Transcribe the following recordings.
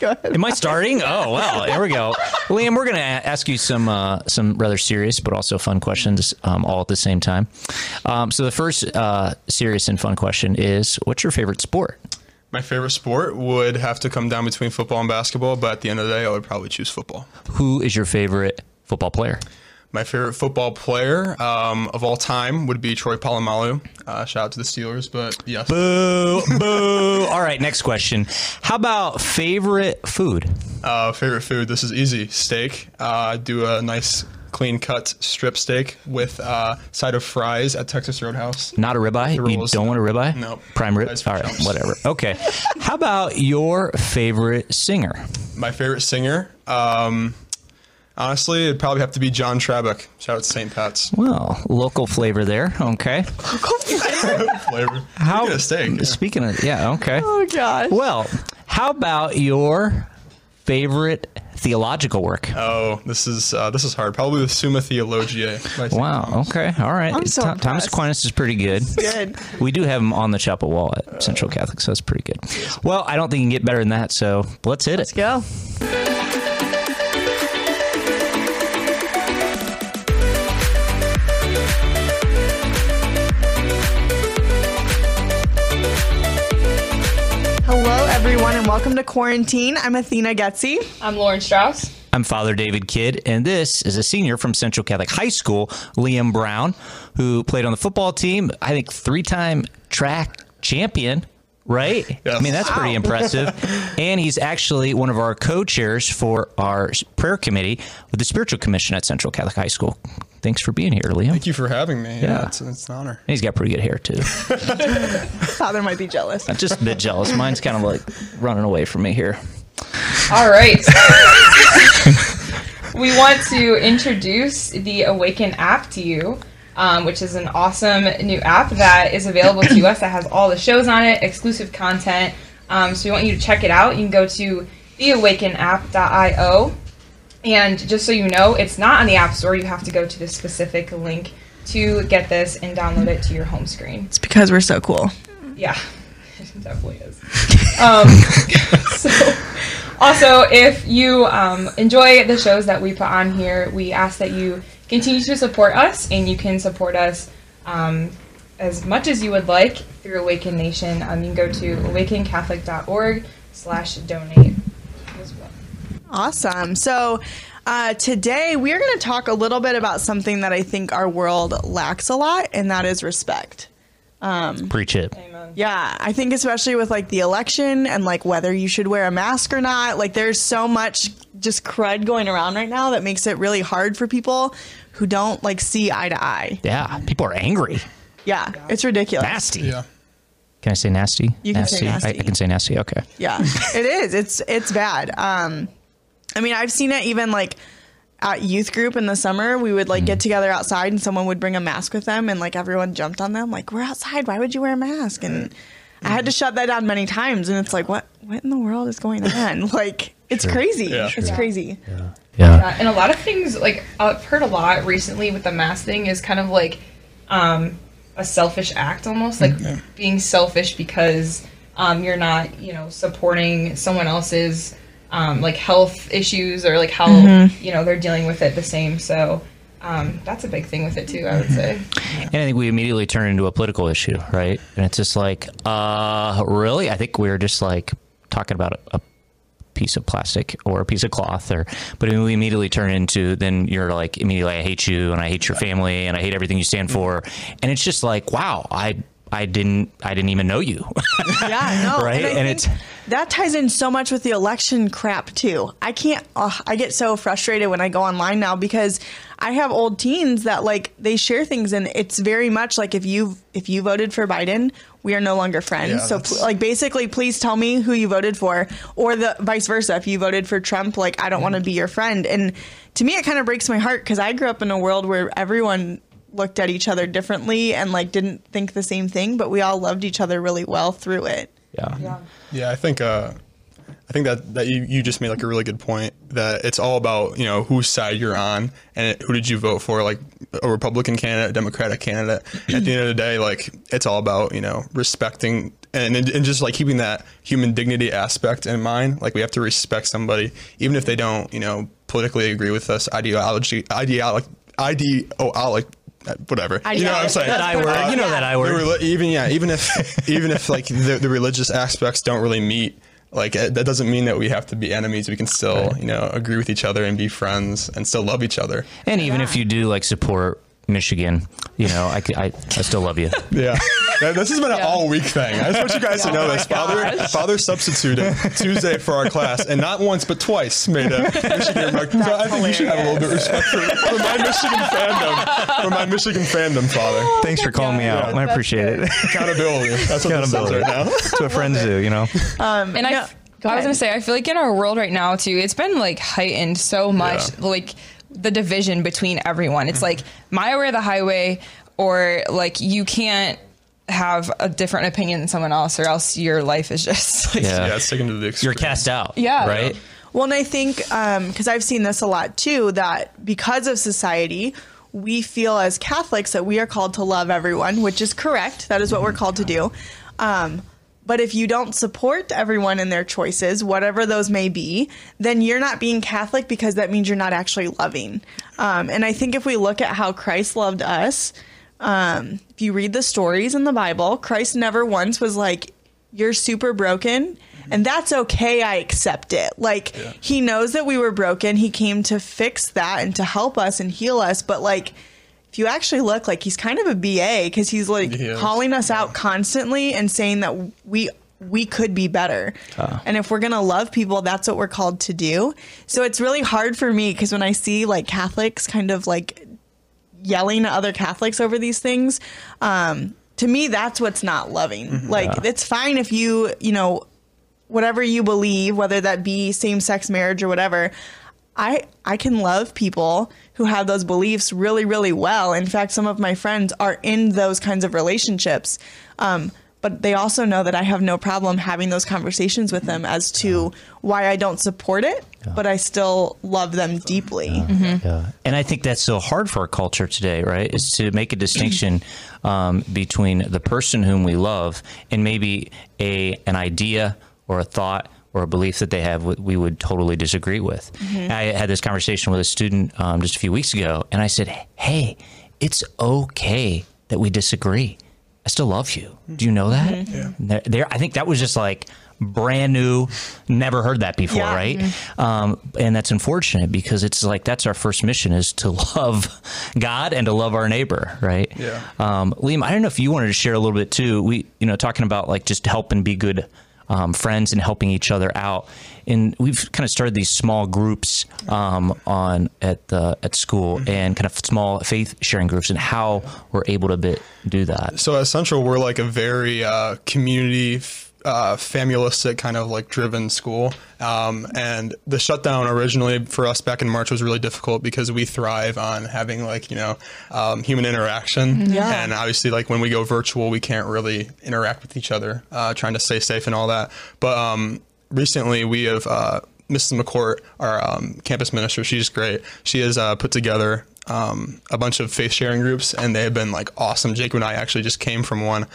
Go ahead. Am I starting? Oh well, there we go. Liam, we're going to ask you some uh, some rather serious but also fun questions um, all at the same time. Um, so the first uh, serious and fun question is, what's your favorite sport? My favorite sport would have to come down between football and basketball, but at the end of the day, I would probably choose football. Who is your favorite football player? My favorite football player um, of all time would be Troy Polamalu. Uh, shout out to the Steelers, but yes. Boo, boo. All right, next question. How about favorite food? Uh, favorite food. This is easy. Steak. Uh, do a nice clean cut strip steak with uh, side of fries at Texas Roadhouse. Not a ribeye? You don't want a ribeye? Nope. Prime rib? All right, chumps. whatever. Okay. How about your favorite singer? My favorite singer. Um, honestly, it'd probably have to be John Trabuck. Shout out to St. Pat's. Well, local flavor there. Okay. Local flavor. How Speaking of steak. yeah. Speaking of, yeah, okay. Oh gosh. Well, how about your favorite theological work? Oh, this is uh, this is hard. Probably the Summa Theologiae. Wow. Okay. All right. I'm so Thomas. Aquinas is pretty good. Good. We do have him on the chapel wall at Central Catholic, so that's pretty good. Well, I don't think you can get better than that. So let's hit it. Let's go. Everyone, and welcome to Quarantine. I'm Athena Getzey. I'm Lauren Strauss. I'm Father David Kidd, and this is a senior from Central Catholic High School, Liam Brown, who played on the football team. I think three-time track champion. Right? Yes. I mean, that's pretty impressive. and he's actually one of our co chairs for our prayer committee with the Spiritual Commission at Central Catholic High School. Thanks for being here, Liam. Thank you for having me. Yeah. Yeah, it's, it's an honor. And he's got pretty good hair, too. Father might be jealous. I'm just a bit jealous. Mine's kind of like running away from me here. All right. we want to introduce the Awaken app to you, um, which is an awesome new app that is available to us that has all the shows on it, exclusive content. Um, so we want you to check it out. You can go to theawakenapp.io. And just so you know, it's not on the App Store. You have to go to the specific link to get this and download it to your home screen. It's because we're so cool. Yeah, it definitely is. Um, so, also, if you um, enjoy the shows that we put on here, we ask that you continue to support us, and you can support us um, as much as you would like through Awaken Nation. Um, you can go to awakencatholic.org slash donate as well. Awesome. So, uh, today we are going to talk a little bit about something that I think our world lacks a lot, and that is respect. Preach it. Amen. Yeah, I think especially with like the election and like whether you should wear a mask or not, like there's so much just crud going around right now that makes it really hard for people who don't like see eye to eye. Yeah, people are angry. Yeah, it's ridiculous. Nasty. Yeah. Can I say nasty? You can say nasty. I can say nasty. Okay. Yeah, it is. It's it's bad. Um, I mean, I've seen it even like at youth group in the summer. We would like get together outside, and someone would bring a mask with them, and like everyone jumped on them. Like, we're outside. Why would you wear a mask? And I had to shut that down many times. And it's like, what what in the world is going on? Like, it's crazy. Yeah. It's crazy. Yeah. Yeah, and a lot of things like I've heard a lot recently with the mask thing is kind of like um, a selfish act almost, like being selfish because um, you're not, you know, supporting someone else's um, like health issues or like how you know they're dealing with it the same. So um, that's a big thing with it too. I would say. And I think we immediately turn into a political issue, right? And it's just like, uh, really? I think we're just like talking about a, piece of plastic or a piece of cloth, or but we immediately turn into then you're like immediately I hate you and I hate your family and I hate everything you stand for, and it's just like, wow, I I didn't I didn't even know you, Yeah, know. right? I And it's that ties in so much with the election crap too. I can't. Uh, I get so frustrated when I go online now because I have old teens that like they share things, and it's very much like if you if you voted for Biden, we are no longer friends. Yeah, so pl- like basically, please tell me who you voted for, or the vice versa. If you voted for Trump, like I don't want to be your friend. And to me, it kind of breaks my heart because I grew up in a world where everyone looked at each other differently and like didn't think the same thing, but we all loved each other really well through it. yeah. Yeah, I think uh, I think that, that you, you just made like a really good point that it's all about, you know, whose side you're on and who did you vote for, like a Republican candidate, a Democratic candidate. At the end of the day, like it's all about, you know, respecting and, and just like keeping that human dignity aspect in mind. Like we have to respect somebody, even if they don't, you know, politically agree with us, ideology, ideology, ideology, whatever. You know what I'm saying? That I word. You know that I word. reli- even yeah, even if even if like the, the religious aspects don't really meet, like uh, that doesn't mean that we have to be enemies. We can still you know agree with each other and be friends and still love each other. And even if you do like support Michigan, you know, I I still love you. Yeah, this has been an all week thing. I just want you guys to know this. Father Father substituted Tuesday for our class, and not once but twice made a Michigan remark. So I think you should have a little bit of respect for, for my Michigan fandom. For my Michigan fandom, Father. Thanks for calling me out. I appreciate it. Accountability. That's what this is Accountability. right now. That's what friends do, you know. And I, No, f- go I was gonna say, I feel like in our world right now too, it's been like heightened so much, Yeah. like the division between everyone. It's like my way or the highway, or like you can't have a different opinion than someone else, or else your life is just like, Yeah. Yeah, it's taken to the extreme. You're cast out. Yeah. Right? Well, and I think because I've seen this a lot too, that because of society, we feel as Catholics that we are called to love everyone, which is correct. That is what we're called to do. Um, but if you don't support everyone in their choices, whatever those may be, then you're not being Catholic because that means you're not actually loving. Um, and I think if we look at how Christ loved us, um, if you read the stories in the Bible, Christ never once was like, You're super broken, and that's okay. I accept it. Like, he knows that we were broken. He came to fix that and to help us and heal us. But, like, if you actually look, like, he's kind of a BA because he's like He calling us out constantly and saying that we. We could be better. And if we're going to love people, that's what we're called to do. So it's really hard for me because when I see like Catholics kind of like yelling at other Catholics over these things, um, to me, that's what's not loving. Like, it's fine if you, you know, whatever you believe, whether that be same sex marriage or whatever. I, I can love people who have those beliefs really, really well. In fact, some of my friends are in those kinds of relationships. Um, but they also know that I have no problem having those conversations with them as to why I don't support it, but I still love them deeply. Yeah. And I think that's so hard for our culture today, right? Is to make a distinction um, between the person whom we love and maybe a an idea or a thought or a belief that they have what we would totally disagree with. I had this conversation with a student um, just a few weeks ago, and I said, "Hey, it's okay that we disagree. I still love you. Do you know that?" Yeah. There, there, I think that was just like brand new, never heard that before, Yeah. right? Um, and that's unfortunate because it's like that's our first mission is to love God and to love our neighbor, right? Yeah. Um, Liam, I don't know if you wanted to share a little bit too. We, you know, talking about like just help and be good um, friends and helping each other out. And we've kind of started these small groups um, on at the at school and kind of small faith sharing groups and how we're able to bit, do that. So at Central, we're like a very uh, community, uh, familialistic kind of like driven school. Um, and the shutdown originally for us back in March was really difficult because we thrive on having like you know um, human interaction. Yeah. And obviously, like when we go virtual, we can't really interact with each other, uh, trying to stay safe and all that. But um, recently, we have. Uh, Mrs. McCourt, our um, campus minister, she's great. She has uh, put together um, a bunch of faith sharing groups, and they have been like awesome. Jacob and I actually just came from one,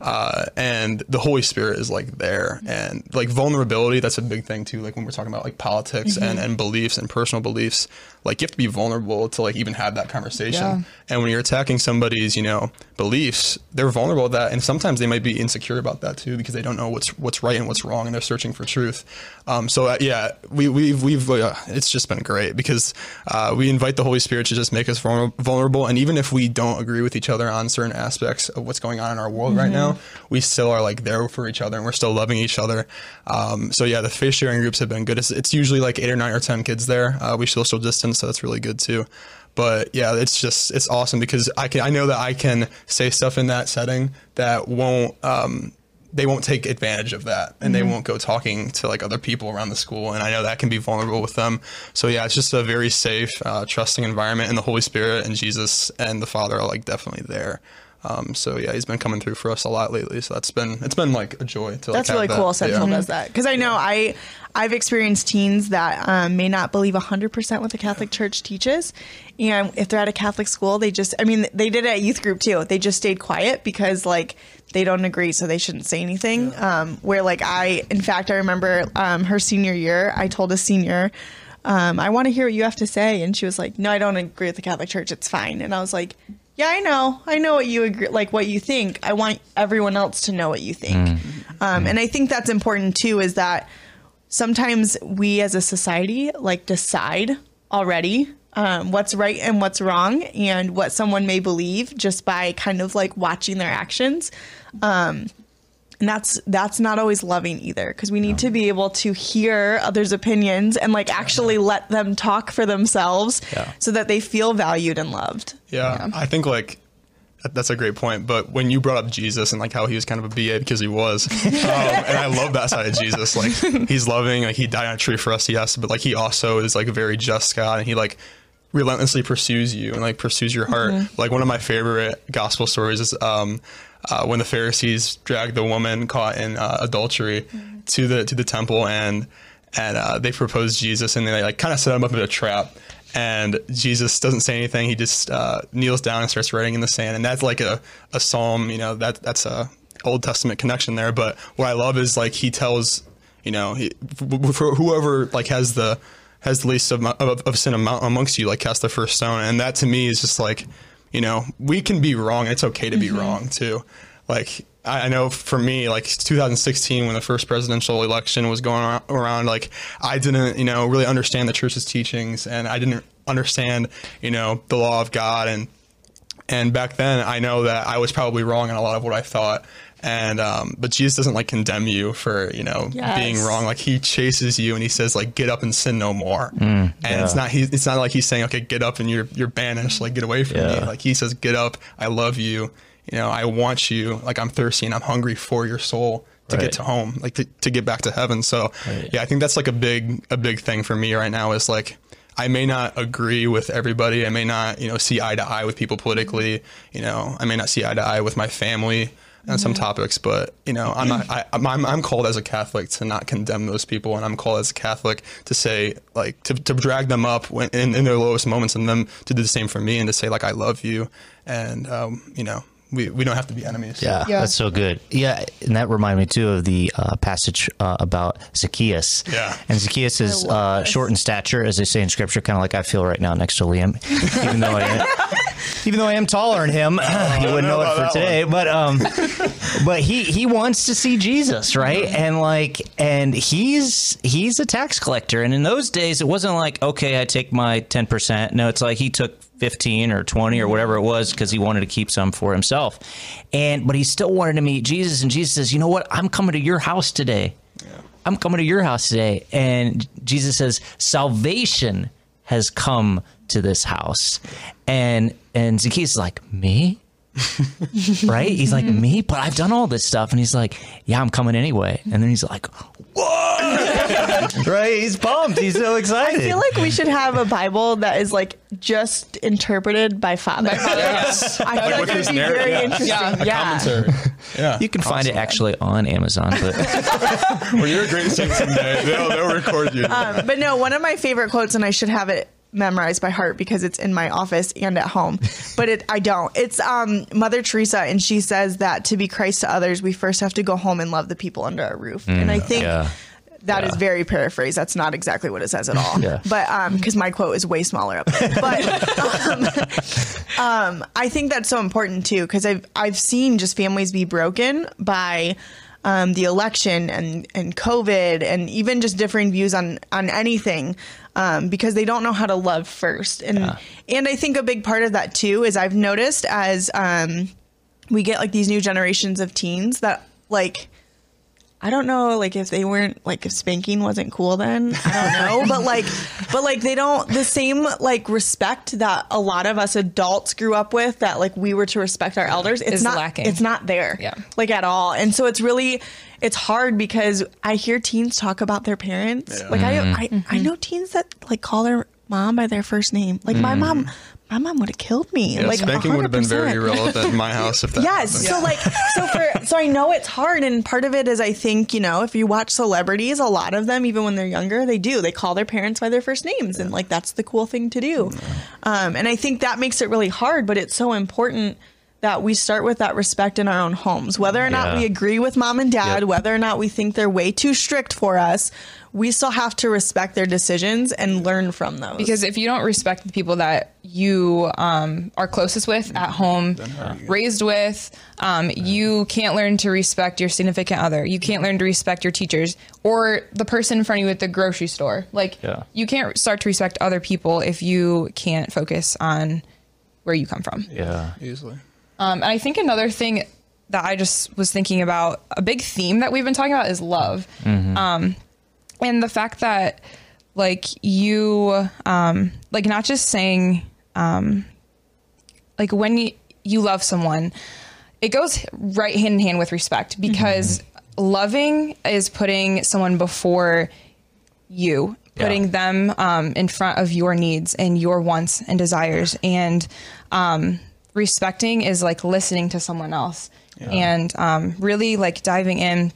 uh, and the Holy Spirit is like there, and like vulnerability. That's a big thing too. Like when we're talking about like politics and, and beliefs and personal beliefs, like you have to be vulnerable to like even have that conversation. Yeah. And when you're attacking somebody's, you know, beliefs, they're vulnerable to that, and sometimes they might be insecure about that too because they don't know what's what's right and what's wrong, and they're searching for truth. Um, so uh, yeah, we we've we've uh, it's just been great because uh, we invite the Holy Spirit to just make us vulnerable, and even if we don't agree with each other on certain aspects of what's going on in our world right now, we still are like there for each other, and we're still loving each other. Um, so yeah, the faith sharing groups have been good. It's, it's usually like eight or nine or ten kids there. Uh, we social distance, so that's really good too but yeah, it's just it's awesome because I can I know that I can say stuff in that setting that won't um, they won't take advantage of that and they won't go talking to like other people around the school and I know that can be vulnerable with them. So yeah, it's just a very safe, uh, trusting environment and the Holy Spirit and Jesus and the Father are like definitely there. Um, so yeah, he's been coming through for us a lot lately. So that's been it's been like a joy to. Like, That's really that. cool. Central Yeah. does that because I know I I've experienced teens that um, may not believe hundred percent what the Catholic Church teaches, and if they're at a Catholic school, they just I mean they did it at youth group too. They just stayed quiet because like they don't agree, so they shouldn't say anything. Um, where like I, in fact, I remember um, her senior year, I told a senior. Um, I want to hear what you have to say, and she was like, "No, I don't agree with the Catholic Church. It's fine." And I was like, "Yeah, I know. I know what you agree, like what you think. I want everyone else to know what you think." Um, and I think that's important too. Is that sometimes we as a society like decide already um, what's right and what's wrong and what someone may believe just by kind of like watching their actions. Um, and that's that's not always loving either because we need to be able to hear others' opinions and like actually let them talk for themselves Yeah. so that they feel valued and loved. Yeah, I think like that's a great point. But when you brought up Jesus and like how he was kind of a BA because he was, um, and I love that side of Jesus. Like he's loving, like he died on a tree for us, yes, but like he also is like a very just God, and he like relentlessly pursues you and like pursues your heart. Like one of my favorite gospel stories is um, uh, when the Pharisees dragged the woman caught in uh, adultery to the to the temple and and uh, they proposed Jesus and they like kind of set him up in a trap. And Jesus doesn't say anything. He just uh, kneels down and starts writing in the sand. And that's like a, a psalm. You know that that's a Old Testament connection there. But what I love is like he tells you know he, for whoever like has the has the least of, of, of sin amongst you like cast the first stone. And that to me is just like you know we can be wrong. It's okay to be mm-hmm. wrong too. Like I I know for me, like 2016, when the first presidential election was going ar- around, like I didn't, you know, really understand the church's teachings, and I didn't understand, you know, the law of God, and and back then, I know that I was probably wrong in a lot of what I thought. And um, but Jesus doesn't like condemn you for you know Yes. being wrong. Like he chases you and he says like get up and sin no more. and it's not he, it's not like he's saying okay get up and you're you're banished like get away from me. Like he says get up. I love you. You know I want you. Like I'm thirsty and I'm hungry for your soul to Right. get to home. Like to, to get back to heaven. So Right. yeah, I think that's like a big a big thing for me right now is like I may not agree with everybody. I may not, you know, see eye to eye with people politically. You know, I may not see eye to eye with my family on some topics, but you know, I'm not. I, I'm I'm called as a Catholic to not condemn those people, and I'm called as a Catholic to say like to, to drag them up when in, in their lowest moments, and them to do the same for me, and to say like I love you, and um, you know, we we don't have to be enemies. Yeah, Yeah. that's so good. Yeah, and that reminded me too of the uh, passage uh, about Zacchaeus. Yeah. and Zacchaeus is uh, short in stature, as they say in Scripture, kind of like I feel right now next to Liam, even though I am, even though I am taller than him. you wouldn't know, know it for about that today, but um, but he he wants to see Jesus, right? And like, and he's he's a tax collector, and in those days, it wasn't like okay, I take my ten percent. No, it's like he took 15 or 20 or whatever it was because he wanted to keep some for himself. And but he still wanted to meet Jesus and Jesus says, "You know what? I'm coming to your house today. I'm coming to your house today." And Jesus says, "Salvation has come to this house." And and Zacchaeus is like, "Me?" right? He's like, "Me? But I've done all this stuff." And he's like, "Yeah, I'm coming anyway." And then he's like, "Whoa!" right? He's pumped. He's so excited. I feel like we should have a Bible that is like just interpreted by fathers. Yes. I feel like with it would be narrative, very yeah. interesting. Yeah. Yeah. Commentary. Yeah. You can find it actually on Amazon, but Well, you're a great saint someday. They'll, they'll record you. Um, but no, one of my favorite quotes, and I should have it memorized by heart because it's in my office and at home, but it I don't. It's um, Mother Teresa, and she says that to be Christ to others, we first have to go home and love the people under our roof. and I think yeah. that is Yeah. very paraphrased. That's not exactly what it says at all. Yeah. But um, because my quote is way smaller up there. But um, um, I think that's so important too because I've I've seen just families be broken by um, the election and and COVID and even just differing views on on anything um, because they don't know how to love first. And and I think a big part of that too is I've noticed as um, we get like these new generations of teens that like I don't know, like if they weren't like if spanking wasn't cool then, I don't know, but like, but like they don't the same like respect that a lot of us adults grew up with that like we were to respect our elders. It's Is not lacking. It's not there, Yeah. like at all. And so it's really it's hard because I hear teens talk about their parents. Yeah. Like I, Mm-hmm. I I know teens that like call their mom by their first name. Like my mom. my mom would have killed me. Yeah, like spanking would have been very relevant in my house if that. Yes. happened. So like so for so I know it's hard and part of it is I think, you know, if you watch celebrities, a lot of them even when they're younger, they do. They call their parents by their first names and like that's the cool thing to do. Um and I think that makes it really hard, but it's so important that we start with that respect in our own homes. Whether or not Yeah. we agree with mom and dad, Yep. whether or not we think they're way too strict for us, we still have to respect their decisions and learn from those. Because if you don't respect the people that you um, are closest with at home, raised with, um, you can't learn to respect your significant other. You can't learn to respect your teachers or the person in front of you at the grocery store. Like, Yeah. you can't start to respect other people if you can't focus on where you come from. Yeah. easily. Um, and I think another thing that I just was thinking about, a big theme that we've been talking about is love. Um, and the fact that, like, you, um, like, not just saying, um, like, when you, you love someone, it goes right hand in hand with respect because loving is putting someone before you putting Yeah. them um, in front of your needs and your wants and desires and um, respecting is like listening to someone else and um, really like diving in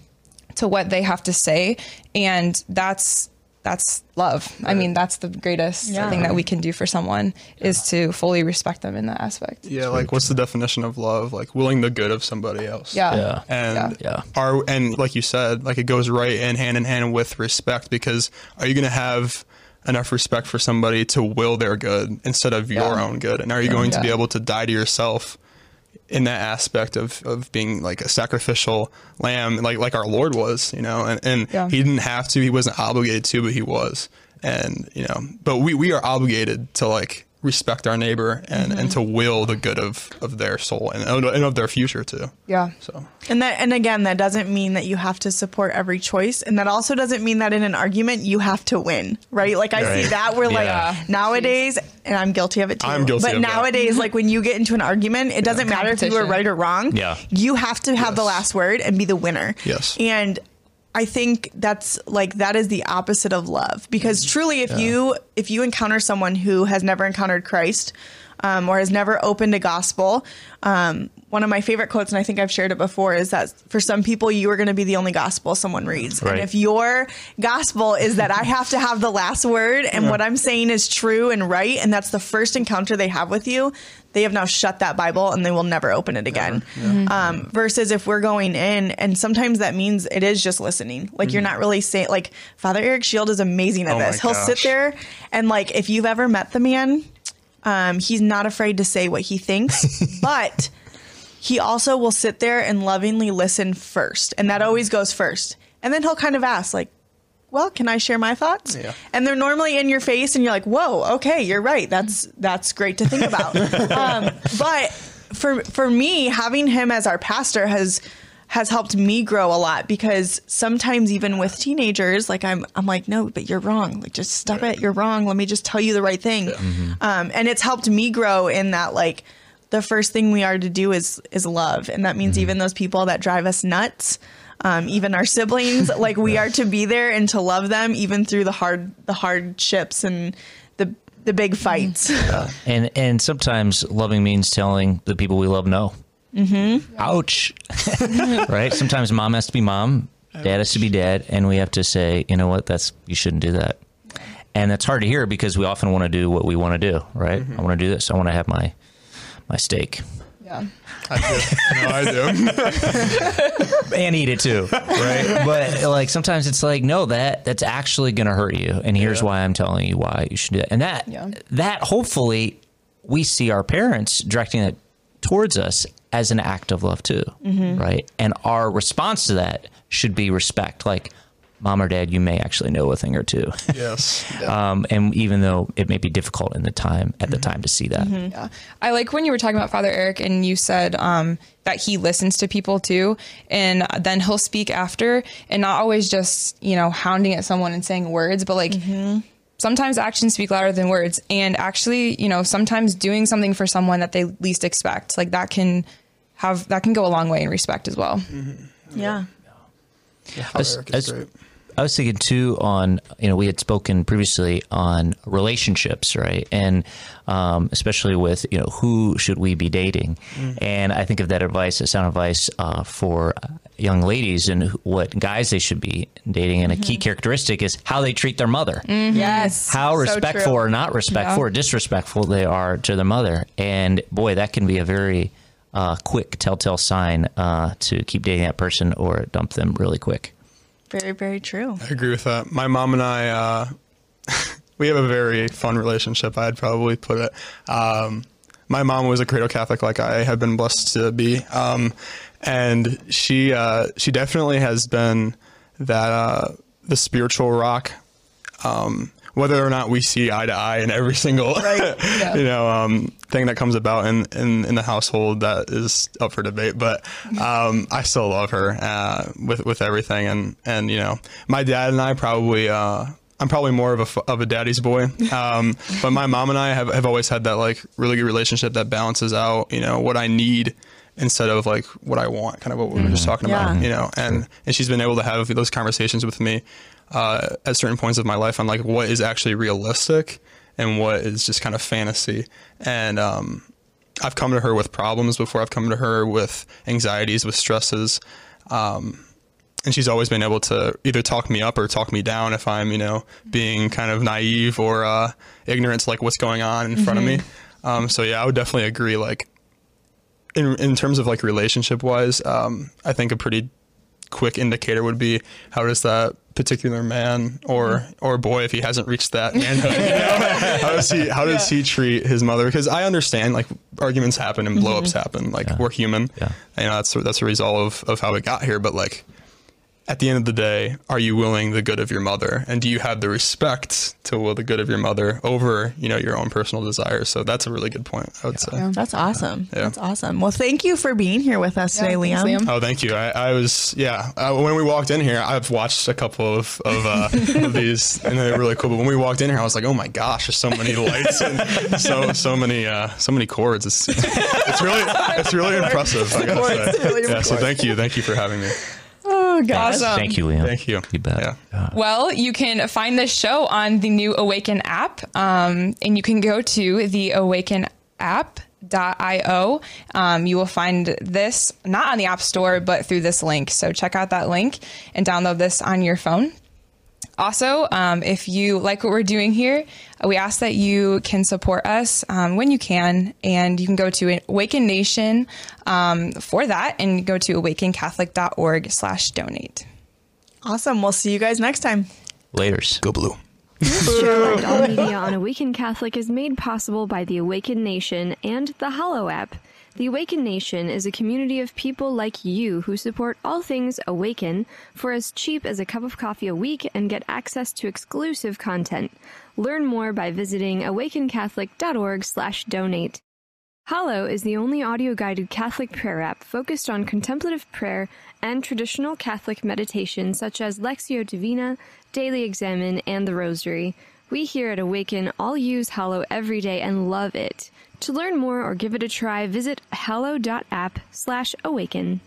to what they have to say and that's that's love i mean that's the greatest Yeah. thing that we can do for someone is to fully respect them in that aspect Yeah, like what's the definition of love? Like willing the good of somebody else. yeah Yeah. And Yeah. are and like you said, like it goes right in hand in hand with respect because are you going to have enough respect for somebody to will their good instead of your Yeah. own good? And are you going to be able to die to yourself in that aspect of, of being like a sacrificial lamb, like like our Lord was, you know? And and Yeah. he didn't have to, he wasn't obligated to, but he was. And you know, but we we are obligated to like respect our neighbor and, and mm-hmm. to will the good of, of their soul and, and of their future too. yeah So And that, and again, that doesn't mean that you have to support every choice, and that also doesn't mean that in an argument you have to win, right? Like I see that we're Yeah. like nowadays, and I'm guilty of it too. I'm guilty But of that. nowadays, like when you get into an argument, it doesn't matter if you were right or wrong. Yeah. you have to have the last word and be the winner. Yes. and. I think that's like that is the opposite of love. Because truly if you if you encounter someone who has never encountered Christ um, or has never opened a gospel um, one of my favorite quotes and I think I've shared it before is that for some people you are going to be the only gospel someone reads. Right. and if your gospel is that I have to have the last word and what I'm saying is true and right and that's the first encounter they have with you they have now shut that Bible and they will never open it again. Um, versus if we're going in, and sometimes that means it is just listening. Like you're not really saying, like Father Eric Shield is amazing at Oh this. He'll sit there and like if you've ever met the man, um, he's not afraid to say what he thinks, but he also will sit there and lovingly listen first, and that always goes first. And then he'll kind of ask, like, well, can I share my thoughts? Yeah. And they're normally in your face, and you're like, whoa, okay, you're right. That's that's great to think about. um, but for for me, having him as our pastor has has helped me grow a lot because sometimes even with teenagers, like I'm I'm like, no, but you're wrong. Like just stop it. You're wrong. Let me just tell you the right thing. Um, and it's helped me grow in that like the first thing we are to do is is love, and that means even those people that drive us nuts um, even our siblings like we are to be there and to love them even through the hard the hardships and the the big fights And and sometimes loving means telling the people we love no. Mm-hmm. Ouch. right? Sometimes mom has to be mom, dad has to be dad, and we have to say, you know what, that's you shouldn't do that. And that's hard to hear because we often want to do what we want to do, right? I want to do this. I want to have my my steak yeah I do. No, I do. and eat it too, right? but like sometimes it's like, no, that that's actually going to hurt you, and here's why I'm telling you why you should do it. And that Yeah. that hopefully we see our parents directing it towards us as an act of love too, mm-hmm. right? And our response to that should be respect, like. Mom or dad, you may actually know a thing or two, Yes. um, and even though it may be difficult in the time at the time to see that, Yeah. I like when you were talking about Father Eric and you said um, that he listens to people too. And then he'll speak after and not always just, you know, hounding at someone and saying words, but like sometimes actions speak louder than words. And actually, you know, sometimes doing something for someone that they least expect, like that can have, that can go a long way in respect as well. yeah Father As- Eric is as- great. I was thinking too on you know we had spoken previously on relationships, right? And um, especially with you know who should we be dating? And I think of that advice, as sound advice uh, for young ladies and what guys they should be dating. And a key characteristic is how they treat their mother Yes. how So respectful true. or not respectful Yeah. or disrespectful they are to their mother. And boy, that can be a very uh, quick telltale sign uh, to keep dating that person or dump them really quick. Very, very true. I agree with that. My mom and I, uh, we have a very fun relationship. I'd probably put it. Um, my mom was a cradle Catholic, like I have been blessed to be, um, and she uh, she definitely has been that uh, the spiritual rock. Um, whether or not we see eye to eye in every single you know um, thing that comes about in, in, in the household that is up for debate. But um, I still love her uh, with with everything. And and you know my dad and I probably uh, I'm probably more of a f- of a daddy's boy. Um, but my mom and I have, have always had that like really good relationship that balances out you know what I need instead of like what I want kind of what we were just talking about Yeah. you know. And and she's been able to have those conversations with me uh, at certain points of my life on like what is actually realistic and what is just kind of fantasy. And um, I've come to her with problems before. I've come to her with anxieties, with stresses. Um, and she's always been able to either talk me up or talk me down if I'm, you know, being kind of naive or uh, ignorant to like what's going on in front of me. Um, so yeah, I would definitely agree. Like in in terms of like relationship wise, um, I think a pretty quick indicator would be how does that particular man or mm-hmm. or boy if he hasn't reached that manhood. You know? how does he how does he treat his mother? Because i understand like arguments happen and blow-ups mm-hmm. happen like we're human. Yeah. you know that's that's a result of of how it got here but like at the end of the day, are you willing the good of your mother, and do you have the respect to will the good of your mother over you know your own personal desires? So that's a really good point. I would say. That's awesome. Yeah. That's awesome. Well, thank you for being here with us today, thanks, Liam. Liam. Oh, thank you. I, I was, yeah. Uh, when we walked in here, I've watched a couple of of, uh, of these, and they're really cool. But when we walked in here, I was like, oh my gosh, there's so many lights and so so many uh, so many cords. It's, it's, it's really it's really impressive. I gotta say. really Yeah. So thank you, thank you for having me. Oh, gosh. Awesome. Thank you, Liam. Thank you. You bet. Yeah. Uh, Well, you can find this show on the new Awaken app, um, and you can go to the Awaken app.io. Um, you will find this not on the App Store, but through this link. So check out that link and download this on your phone. Also, um, if you like what we're doing here, we ask that you can support us um, when you can, and you can go to Awaken Nation um, for that, and go to awakencatholic.org/donate. Awesome. We'll see you guys next time. Laters. Go blue. This show and all media on Awaken Catholic is made possible by the Awaken Nation and the Hallow app. The Awaken Nation is a community of people like you who support all things Awaken for as cheap as a cup of coffee a week and get access to exclusive content. Learn more by visiting awakencatholic.org/donate. Hallow is the only audio guided Catholic prayer app focused on contemplative prayer and traditional Catholic meditation such as Lectio Divina, Daily Examen, and the Rosary. We here at Awaken all use Hallow every day and love it. To learn more or give it a try, visit hallow.app slash awaken.